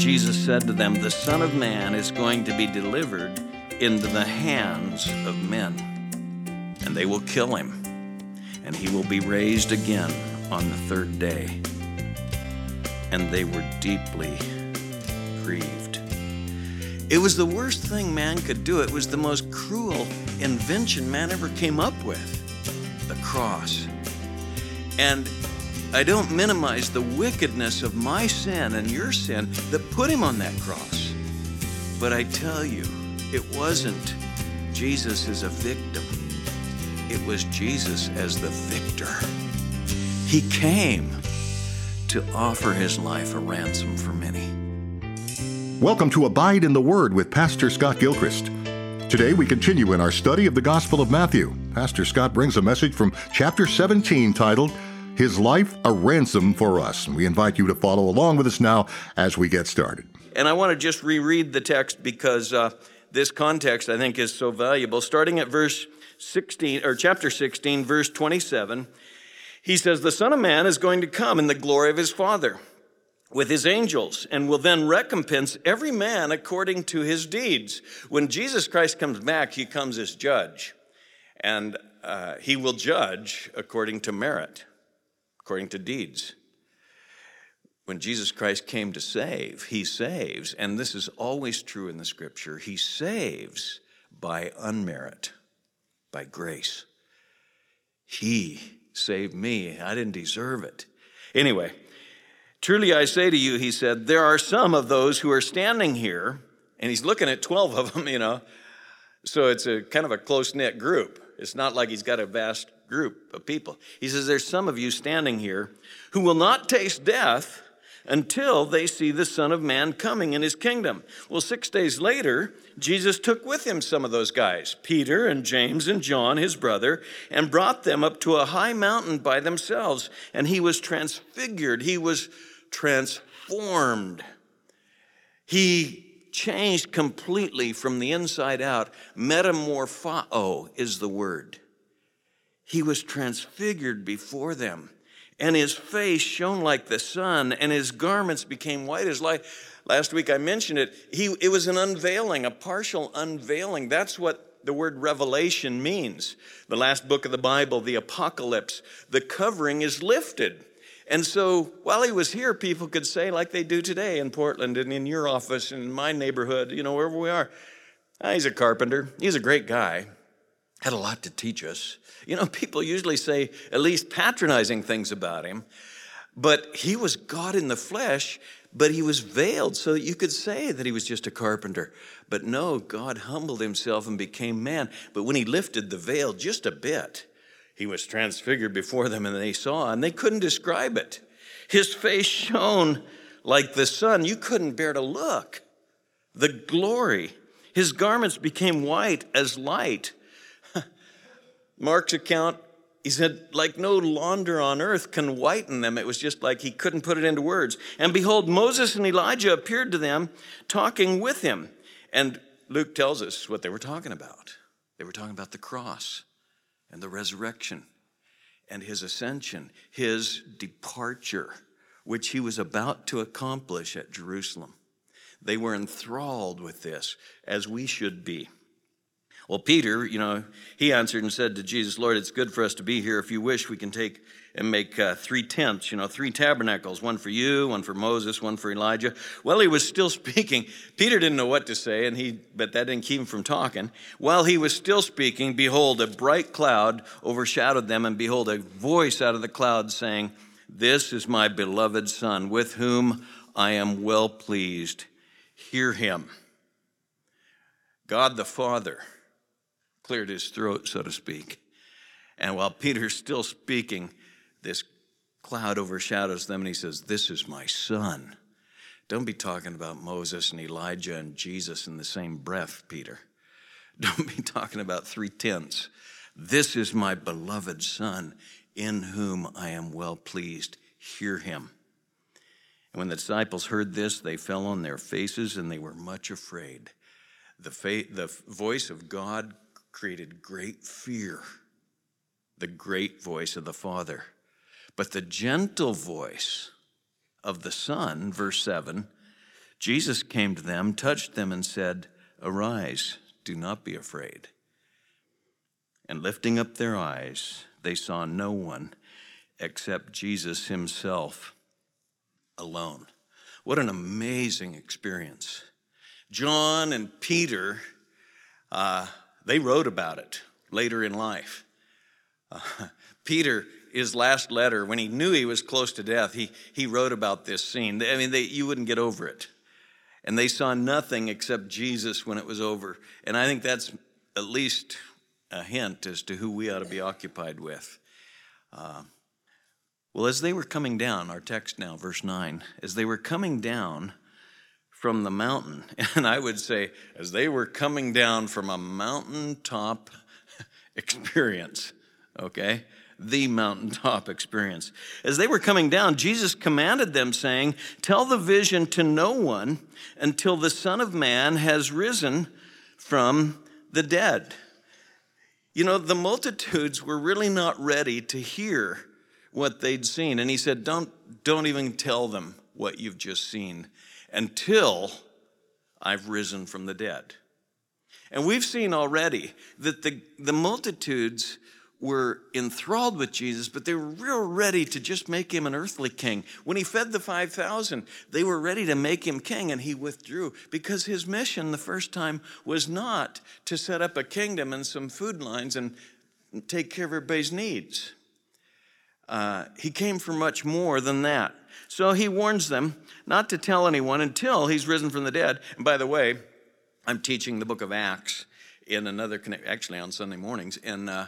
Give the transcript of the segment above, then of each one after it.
Jesus said to them, The Son of Man is going to be delivered into the hands of men, and they will kill him, and he will be raised again on the third day. And they were deeply grieved. It was the worst thing man could do. It was the most cruel invention man ever came up with the cross. And I don't minimize the wickedness of my sin and your sin that put him on that cross. But I tell you, it wasn't Jesus as a victim, it was Jesus as the victor. He came to offer his life a ransom for many. Welcome to Abide in the Word with Pastor Scott Gilchrist. Today we continue in our study of the Gospel of Matthew. Pastor Scott brings a message from chapter 17 titled, His Life a Ransom for Us. And we invite you to follow along with us now as we get started. And I want to just reread the text because uh, this context I think is so valuable. Starting at verse 16, or chapter 16, verse 27, he says, The Son of Man is going to come in the glory of his Father with his angels and will then recompense every man according to his deeds. When Jesus Christ comes back, he comes as judge, and uh, he will judge according to merit, according to deeds. When Jesus Christ came to save, he saves, and this is always true in the scripture, he saves by unmerit, by grace. He saved me. I didn't deserve it. Anyway, truly I say to you, he said, there are some of those who are standing here, and he's looking at 12 of them, you know. So it's a kind of a close knit group. It's not like he's got a vast group of people. He says, There's some of you standing here who will not taste death until they see the Son of Man coming in his kingdom. Well, six days later, Jesus took with him some of those guys, Peter and James and John, his brother, and brought them up to a high mountain by themselves. And he was transfigured, he was transformed. He changed completely from the inside out. Metamorpho oh, is the word. He was transfigured before them, and his face shone like the sun, and his garments became white as light. Last week I mentioned it. He, it was an unveiling, a partial unveiling. That's what the word revelation means. The last book of the Bible, the apocalypse, the covering is lifted. And so while he was here, people could say, like they do today in Portland and in your office and in my neighborhood, you know, wherever we are, ah, he's a carpenter. He's a great guy. Had a lot to teach us. You know, people usually say at least patronizing things about him, but he was God in the flesh, but he was veiled so that you could say that he was just a carpenter. But no, God humbled himself and became man. But when he lifted the veil just a bit, he was transfigured before them, and they saw, and they couldn't describe it. His face shone like the sun. You couldn't bear to look. The glory. His garments became white as light. Mark's account, he said, like no launder on earth can whiten them. It was just like he couldn't put it into words. And behold, Moses and Elijah appeared to them, talking with him. And Luke tells us what they were talking about. They were talking about the cross and the resurrection and his ascension, his departure, which he was about to accomplish at Jerusalem. They were enthralled with this, as we should be. Well, Peter, you know, he answered and said to Jesus, Lord, it's good for us to be here. If you wish, we can take and make uh, three tents, you know, three tabernacles, one for you, one for Moses, one for Elijah. Well, he was still speaking. Peter didn't know what to say, and he, but that didn't keep him from talking. While he was still speaking, behold, a bright cloud overshadowed them, and behold, a voice out of the cloud saying, This is my beloved Son, with whom I am well pleased. Hear him. God the Father cleared his throat, so to speak. And while Peter's still speaking, this cloud overshadows them, and he says, This is my son. Don't be talking about Moses and Elijah and Jesus in the same breath, Peter. Don't be talking about three tenths. This is my beloved son, in whom I am well pleased. Hear him. And when the disciples heard this, they fell on their faces and they were much afraid. The, fa- the voice of God created great fear, the great voice of the Father. But the gentle voice of the Son, verse 7, Jesus came to them, touched them, and said, Arise, do not be afraid. And lifting up their eyes, they saw no one except Jesus himself alone. What an amazing experience. John and Peter, uh, they wrote about it later in life. Uh, Peter, his last letter, when he knew he was close to death, he, he wrote about this scene. I mean, they, you wouldn't get over it. And they saw nothing except Jesus when it was over. And I think that's at least a hint as to who we ought to be occupied with. Uh, well, as they were coming down, our text now, verse 9, as they were coming down from the mountain, and I would say, as they were coming down from a mountaintop experience, okay? The mountaintop experience. As they were coming down, Jesus commanded them, saying, Tell the vision to no one until the Son of Man has risen from the dead. You know, the multitudes were really not ready to hear what they'd seen. And he said, Don't, don't even tell them what you've just seen until I've risen from the dead. And we've seen already that the, the multitudes were enthralled with Jesus, but they were real ready to just make him an earthly king. When he fed the 5,000, they were ready to make him king, and he withdrew because his mission the first time was not to set up a kingdom and some food lines and take care of everybody's needs. Uh, he came for much more than that. So he warns them not to tell anyone until he's risen from the dead. And by the way, I'm teaching the book of Acts in another, actually on Sunday mornings, and uh,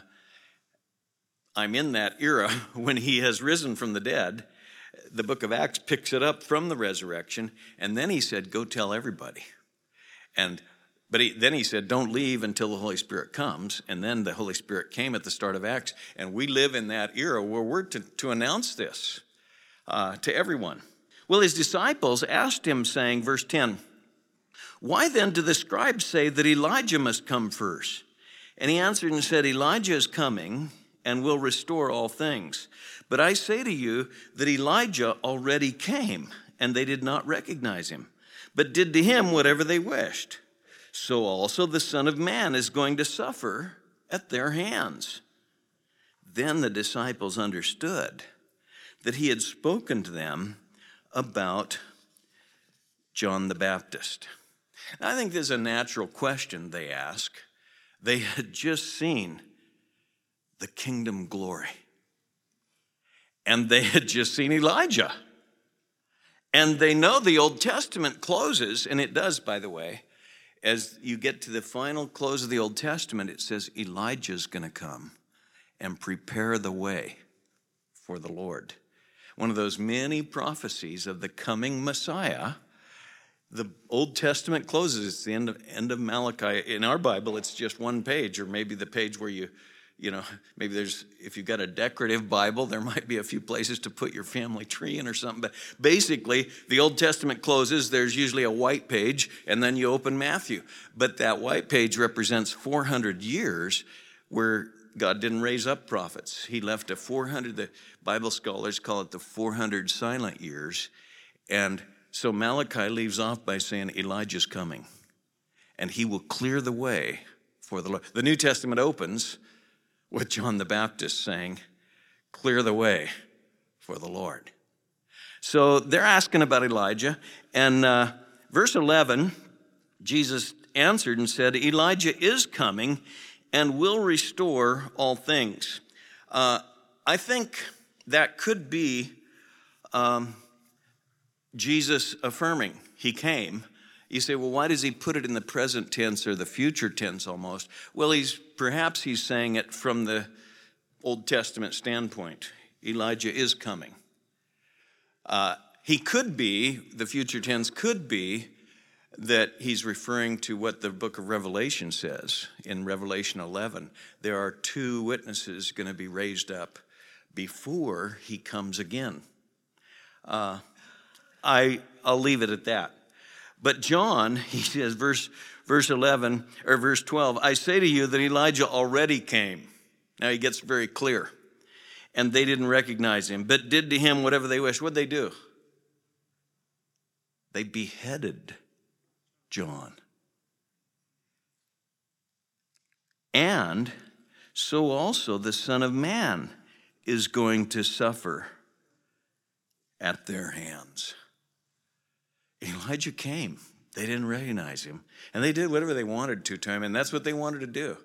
I'm in that era when he has risen from the dead. The book of Acts picks it up from the resurrection, and then he said, Go tell everybody. And but he, then he said, Don't leave until the Holy Spirit comes. And then the Holy Spirit came at the start of Acts. And we live in that era where we're to, to announce this uh, to everyone. Well, his disciples asked him, saying, verse 10, Why then do the scribes say that Elijah must come first? And he answered and said, Elijah is coming and will restore all things. But I say to you that Elijah already came, and they did not recognize him, but did to him whatever they wished. So also the Son of Man is going to suffer at their hands. Then the disciples understood that he had spoken to them about John the Baptist. I think there's a natural question they ask. They had just seen the kingdom glory. And they had just seen Elijah. And they know the Old Testament closes, and it does, by the way. As you get to the final close of the Old Testament, it says Elijah's going to come and prepare the way for the Lord. One of those many prophecies of the coming Messiah. The Old Testament closes. It's the end of, end of Malachi. In our Bible, it's just one page, or maybe the page where you you know, maybe there's, if you've got a decorative Bible, there might be a few places to put your family tree in or something. But basically, the Old Testament closes, there's usually a white page, and then you open Matthew. But that white page represents 400 years where God didn't raise up prophets. He left a 400, the Bible scholars call it the 400 silent years. And so Malachi leaves off by saying, Elijah's coming, and he will clear the way for the Lord. The New Testament opens with John the Baptist saying, Clear the way for the Lord. So they're asking about Elijah. And uh, verse 11, Jesus answered and said, Elijah is coming and will restore all things. Uh, I think that could be um, Jesus affirming he came. You say, well, why does he put it in the present tense or the future tense almost? Well, he's perhaps he's saying it from the Old Testament standpoint. Elijah is coming. Uh, he could be, the future tense could be, that he's referring to what the book of Revelation says in Revelation 11. There are two witnesses going to be raised up before he comes again. Uh, I, I'll leave it at that. But John, he says, verse verse 11 or verse 12 I say to you that Elijah already came. Now he gets very clear. And they didn't recognize him, but did to him whatever they wished. What'd they do? they beheaded John. And so also the Son of Man is going to suffer at their hands. Elijah came. They didn't recognize him. And they did whatever they wanted to to him, and that's what they wanted to do.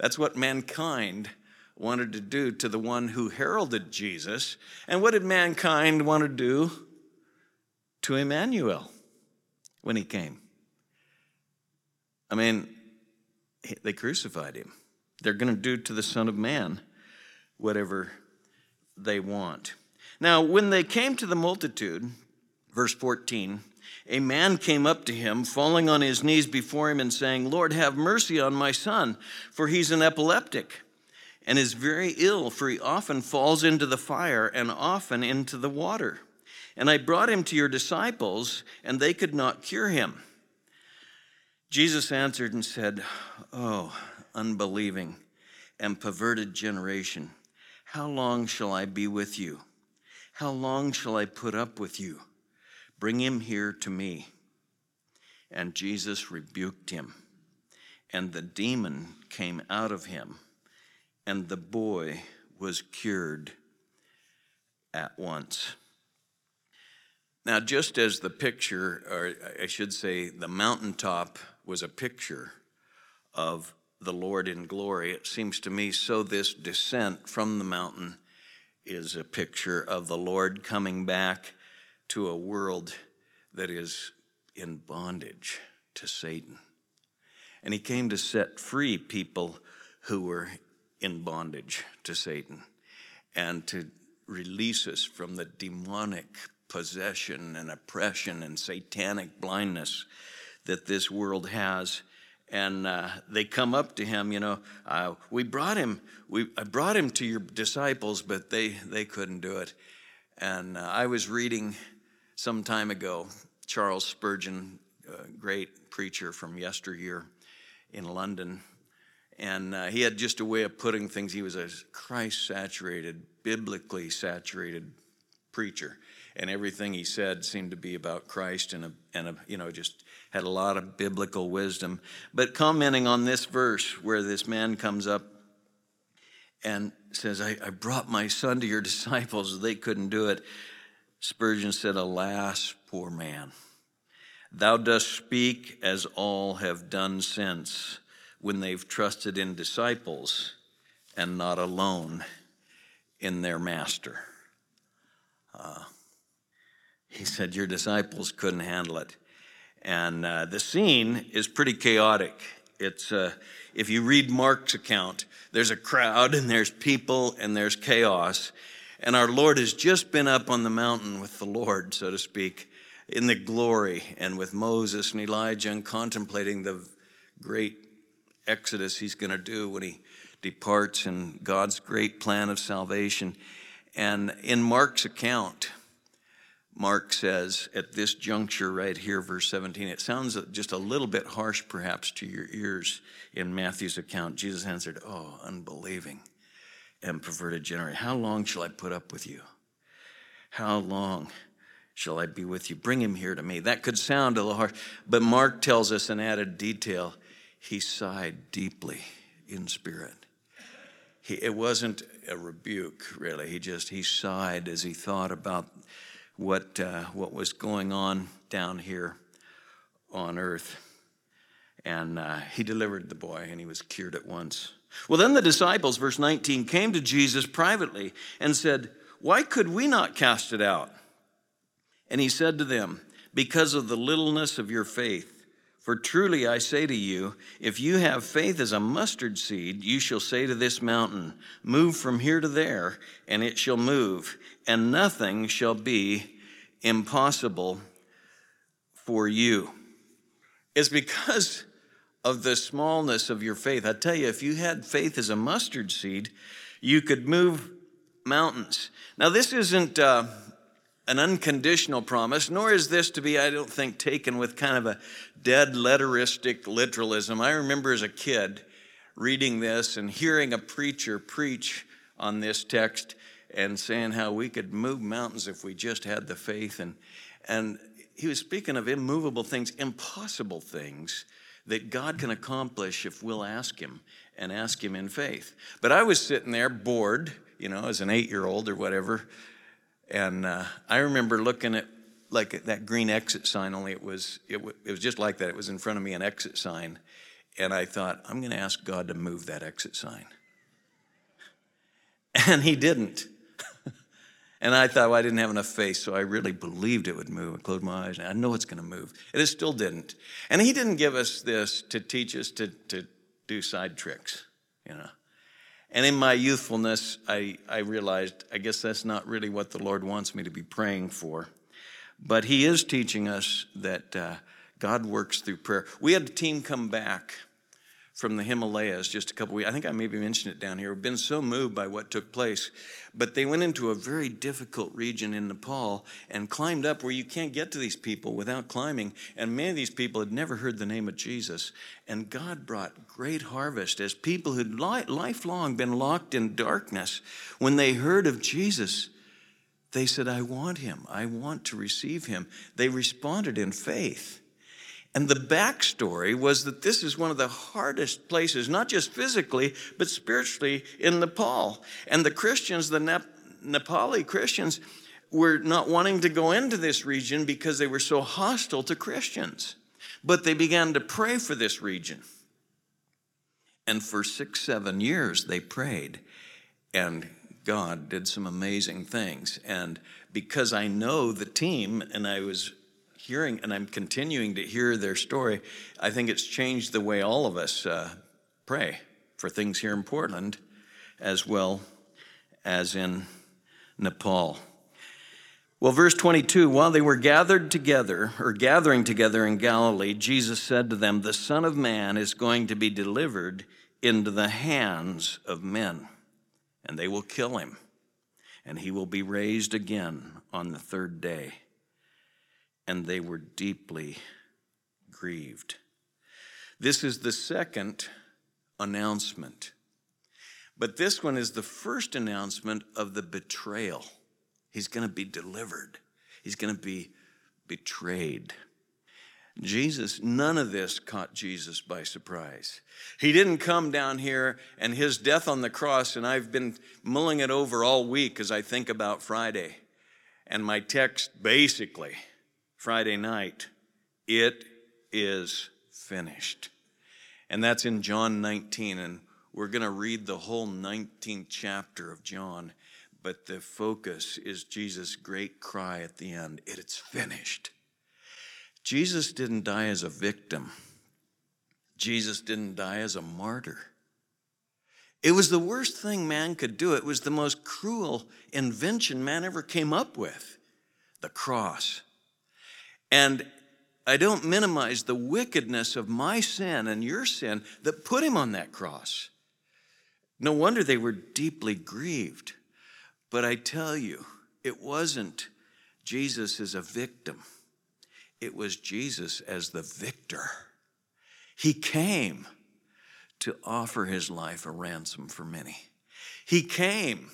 That's what mankind wanted to do to the one who heralded Jesus. And what did mankind want to do to Emmanuel when he came? I mean, they crucified him. They're going to do to the Son of Man whatever they want. Now, when they came to the multitude, verse 14, a man came up to him, falling on his knees before him and saying, Lord, have mercy on my son, for he's an epileptic and is very ill, for he often falls into the fire and often into the water. And I brought him to your disciples, and they could not cure him. Jesus answered and said, Oh, unbelieving and perverted generation, how long shall I be with you? How long shall I put up with you? Bring him here to me. And Jesus rebuked him, and the demon came out of him, and the boy was cured at once. Now, just as the picture, or I should say, the mountaintop was a picture of the Lord in glory, it seems to me, so this descent from the mountain is a picture of the Lord coming back to a world that is in bondage to Satan. And he came to set free people who were in bondage to Satan and to release us from the demonic possession and oppression and satanic blindness that this world has. And uh, they come up to him you know uh, we brought him we i brought him to your disciples but they they couldn't do it. And uh, i was reading some time ago charles spurgeon great preacher from yesteryear in london. And uh, he had just a way of putting things. He was a christ saturated biblically saturated preacher and everything he said seemed to be about christ and a, and a you know just had a lot of biblical wisdom. But commenting on this verse where this man comes up and says, I, I brought my son to your disciples, they couldn't do it. Spurgeon said, Alas, poor man, thou dost speak as all have done since when they've trusted in disciples and not alone in their master. Uh, he said, Your disciples couldn't handle it. And uh, the scene is pretty chaotic. It's, uh, if you read Mark's account, there's a crowd and there's people and there's chaos. And our Lord has just been up on the mountain with the Lord, so to speak, in the glory and with Moses and Elijah and contemplating the great exodus he's going to do when he departs in God's great plan of salvation. And in Mark's account, Mark says at this juncture right here, verse 17, it sounds just a little bit harsh perhaps to your ears in Matthew's account. Jesus answered, Oh, unbelieving and perverted generation, how long shall I put up with you? How long shall I be with you? Bring him here to me. That could sound a little harsh, but Mark tells us an added detail. He sighed deeply in spirit. He, it wasn't a rebuke, really. He just he sighed as he thought about what, uh, what was going on down here on earth. And uh, he delivered the boy, and he was cured at once. Well, then the disciples, verse 19, came to Jesus privately and said, Why could we not cast it out? And he said to them, Because of the littleness of your faith. For truly I say to you, if you have faith as a mustard seed, you shall say to this mountain, Move from here to there, and it shall move, and nothing shall be impossible for you. It's because of the smallness of your faith. I tell you, if you had faith as a mustard seed, you could move mountains. Now, this isn't. Uh, an unconditional promise, nor is this to be, I don't think, taken with kind of a dead letteristic literalism. I remember as a kid reading this and hearing a preacher preach on this text and saying how we could move mountains if we just had the faith. And, and he was speaking of immovable things, impossible things that God can accomplish if we'll ask Him and ask Him in faith. But I was sitting there bored, you know, as an eight year old or whatever. And uh, I remember looking at like that green exit sign, only it was, it, w- it was just like that. It was in front of me, an exit sign. And I thought, I'm going to ask God to move that exit sign. And He didn't. And I thought, well, I didn't have enough faith, so I really believed it would move. I closed my eyes, and I know it's going to move. And it still didn't. And he didn't give us this to teach us to, to do side tricks, you know. And in my youthfulness, I, I realized, I guess that's not really what the Lord wants me to be praying for. But he is teaching us that uh, God works through prayer. We had a team come back from the Himalayas just a couple weeks. I think I maybe mentioned it down here. We've been so moved by what took place. But they went into a very difficult region in Nepal and climbed up where you can't get to these people without climbing. And many of these people had never heard the name of Jesus. And God brought great harvest as people who'd li- lifelong been locked in darkness, when they heard of Jesus, they said, I want him. I want to receive him. They responded in faith. And the backstory was that this is one of the hardest places, not just physically, but spiritually in Nepal. And the Christians, the Nep- Nepali Christians, were not wanting to go into this region because they were so hostile to Christians. But they began to pray for this region. And for six, seven years, they prayed. And God did some amazing things. And because I know the team, and I was hearing, and I'm continuing to hear their story, I think it's changed the way all of us uh, pray for things here in Portland as well as in Nepal. Well, verse 22 while they were gathered together, or gathering together in Galilee, Jesus said to them, The Son of Man is going to be delivered into the hands of men, and they will kill him, and he will be raised again on the third day and they were deeply grieved. This is the second announcement. But this one is the first announcement of the betrayal. He's going to be delivered, he's going to be betrayed. Jesus, none of this caught Jesus by surprise. He didn't come down here and his death on the cross, and I've been mulling it over all week as I think about Friday. And my text basically Friday night, it is finished. And that's in John 19. And we're going to read the whole 19th chapter of John. But the focus is Jesus' great cry at the end it's finished. Jesus didn't die as a victim, Jesus didn't die as a martyr. It was the worst thing man could do. It was the most cruel invention man ever came up with the cross. And I don't minimize the wickedness of my sin and your sin that put him on that cross. No wonder they were deeply grieved. But I tell you, it wasn't Jesus as a victim, it was Jesus as the victor. He came to offer his life a ransom for many. He came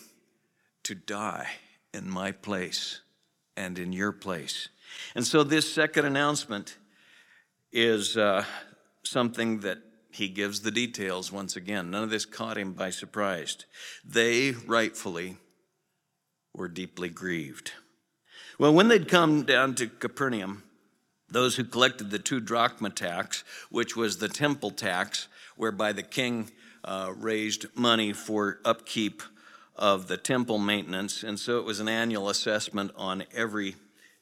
to die in my place and in your place. And so, this second announcement is uh, something that he gives the details once again. None of this caught him by surprise. They rightfully were deeply grieved. Well, when they'd come down to Capernaum, those who collected the two drachma tax, which was the temple tax, whereby the king uh, raised money for upkeep of the temple maintenance, and so it was an annual assessment on every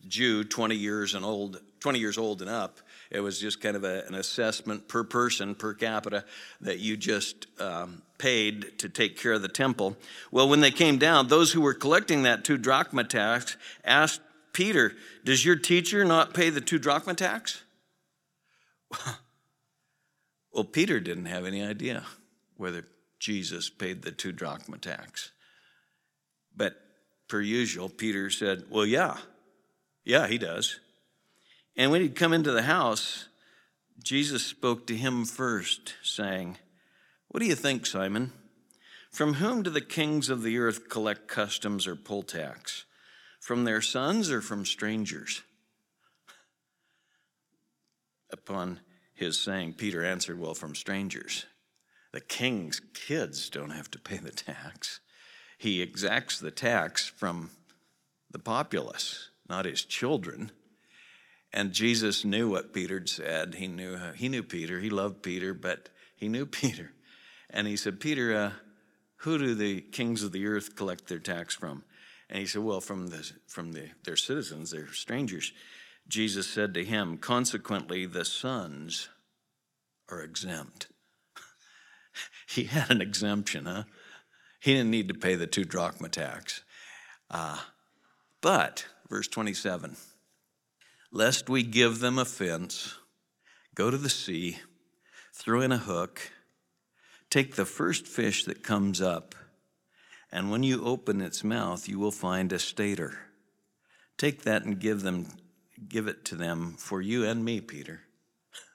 Jew 20 years and old, 20 years old and up. It was just kind of a, an assessment per person, per capita, that you just um, paid to take care of the temple. Well, when they came down, those who were collecting that two drachma tax asked Peter, Does your teacher not pay the two drachma tax? well, Peter didn't have any idea whether Jesus paid the two drachma tax. But per usual, Peter said, Well, yeah. Yeah, he does. And when he'd come into the house, Jesus spoke to him first, saying, What do you think, Simon? From whom do the kings of the earth collect customs or poll tax? From their sons or from strangers? upon his saying, Peter answered, Well, from strangers. The king's kids don't have to pay the tax. He exacts the tax from the populace, not his children. And Jesus knew what Peter said. He knew he knew Peter. He loved Peter, but he knew Peter. And he said, Peter, uh, who do the kings of the earth collect their tax from? And he said, Well, from the from the, their citizens, their strangers. Jesus said to him, Consequently, the sons are exempt. he had an exemption, huh? He didn't need to pay the two drachma tax. Uh, but, verse 27, lest we give them offense, go to the sea, throw in a hook, take the first fish that comes up, and when you open its mouth, you will find a stater. Take that and give them give it to them for you and me, Peter.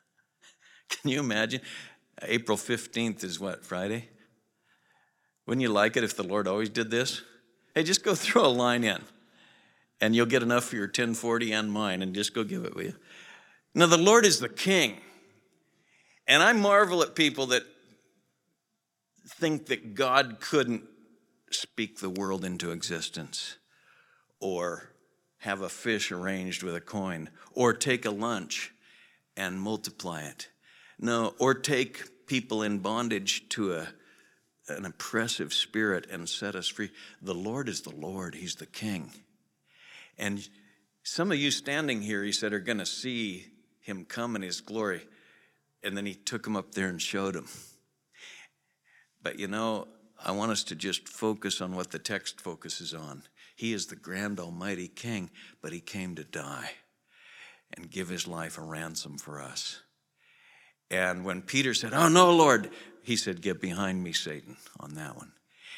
Can you imagine? April 15th is what, Friday? Wouldn't you like it if the Lord always did this? Hey, just go throw a line in and you'll get enough for your 1040 and mine and just go give it with you. Now, the Lord is the king. And I marvel at people that think that God couldn't speak the world into existence or have a fish arranged with a coin, or take a lunch and multiply it. No, or take people in bondage to a, an oppressive spirit and set us free. The Lord is the Lord, He's the King. And some of you standing here, He said, are going to see Him come in His glory. And then He took Him up there and showed Him. But you know, I want us to just focus on what the text focuses on. He is the grand almighty king, but he came to die and give his life a ransom for us. And when Peter said, Oh, no, Lord, he said, Get behind me, Satan, on that one.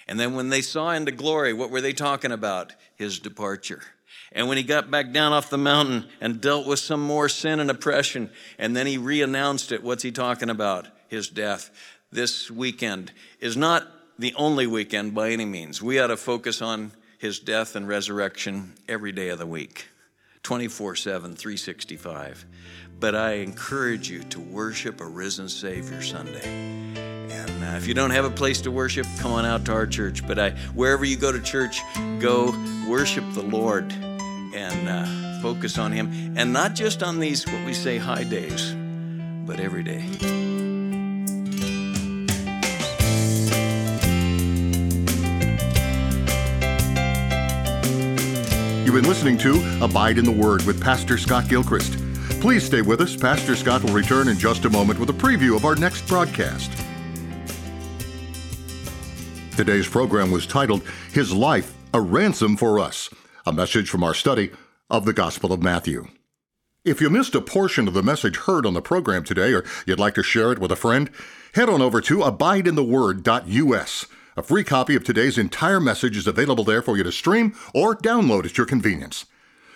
And then when they saw into glory, what were they talking about? His departure. And when he got back down off the mountain and dealt with some more sin and oppression, and then he reannounced it, what's he talking about? His death. This weekend is not the only weekend by any means. We ought to focus on his death and resurrection every day of the week, 24 7, 365. But I encourage you to worship a risen Savior Sunday. And uh, if you don't have a place to worship, come on out to our church. But I, wherever you go to church, go worship the Lord and uh, focus on Him. And not just on these, what we say, high days, but every day. You've been listening to Abide in the Word with Pastor Scott Gilchrist. Please stay with us. Pastor Scott will return in just a moment with a preview of our next broadcast. Today's program was titled His Life, a Ransom for Us, a message from our study of the Gospel of Matthew. If you missed a portion of the message heard on the program today, or you'd like to share it with a friend, head on over to abideintheword.us. A free copy of today's entire message is available there for you to stream or download at your convenience.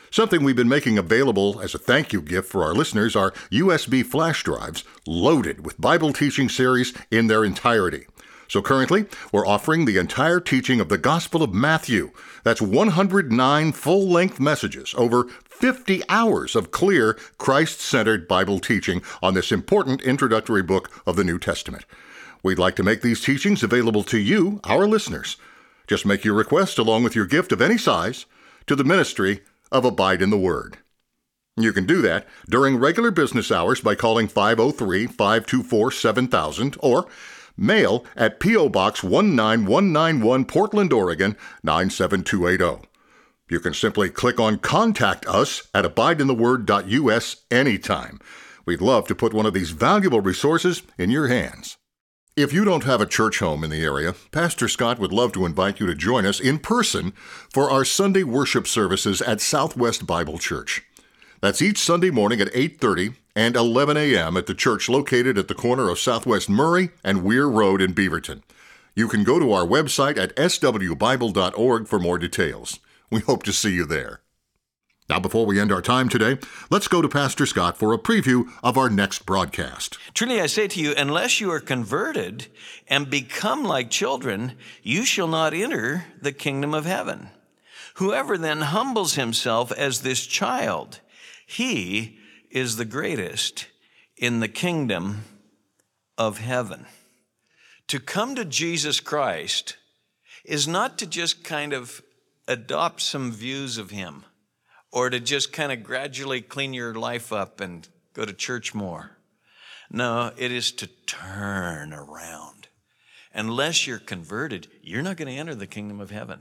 Something we've been making available as a thank you gift for our listeners are USB flash drives loaded with Bible teaching series in their entirety. So currently, we're offering the entire teaching of the Gospel of Matthew. That's 109 full length messages, over 50 hours of clear, Christ centered Bible teaching on this important introductory book of the New Testament. We'd like to make these teachings available to you, our listeners. Just make your request along with your gift of any size to the ministry of Abide in the Word. You can do that during regular business hours by calling 503 524 7000 or mail at P.O. Box 19191 Portland, Oregon 97280. You can simply click on Contact Us at abideintheword.us anytime. We'd love to put one of these valuable resources in your hands. If you don't have a church home in the area, Pastor Scott would love to invite you to join us in person for our Sunday worship services at Southwest Bible Church. That's each Sunday morning at 8:30 and 11 a.m. at the church located at the corner of Southwest Murray and Weir Road in Beaverton. You can go to our website at swbible.org for more details. We hope to see you there. Now, before we end our time today, let's go to Pastor Scott for a preview of our next broadcast. Truly, I say to you, unless you are converted and become like children, you shall not enter the kingdom of heaven. Whoever then humbles himself as this child, he is the greatest in the kingdom of heaven. To come to Jesus Christ is not to just kind of adopt some views of Him or to just kind of gradually clean your life up and go to church more. No, it is to turn around. Unless you're converted, you're not going to enter the kingdom of heaven.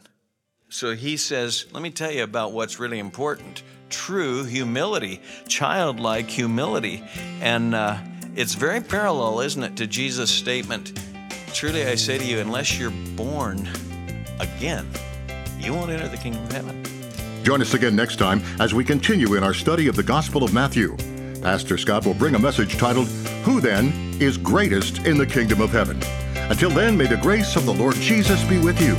So he says, let me tell you about what's really important true humility, childlike humility. And uh, it's very parallel, isn't it, to Jesus' statement Truly I say to you, unless you're born again, you won't enter the kingdom of heaven. Join us again next time as we continue in our study of the Gospel of Matthew. Pastor Scott will bring a message titled, Who then is greatest in the kingdom of heaven? Until then, may the grace of the Lord Jesus be with you.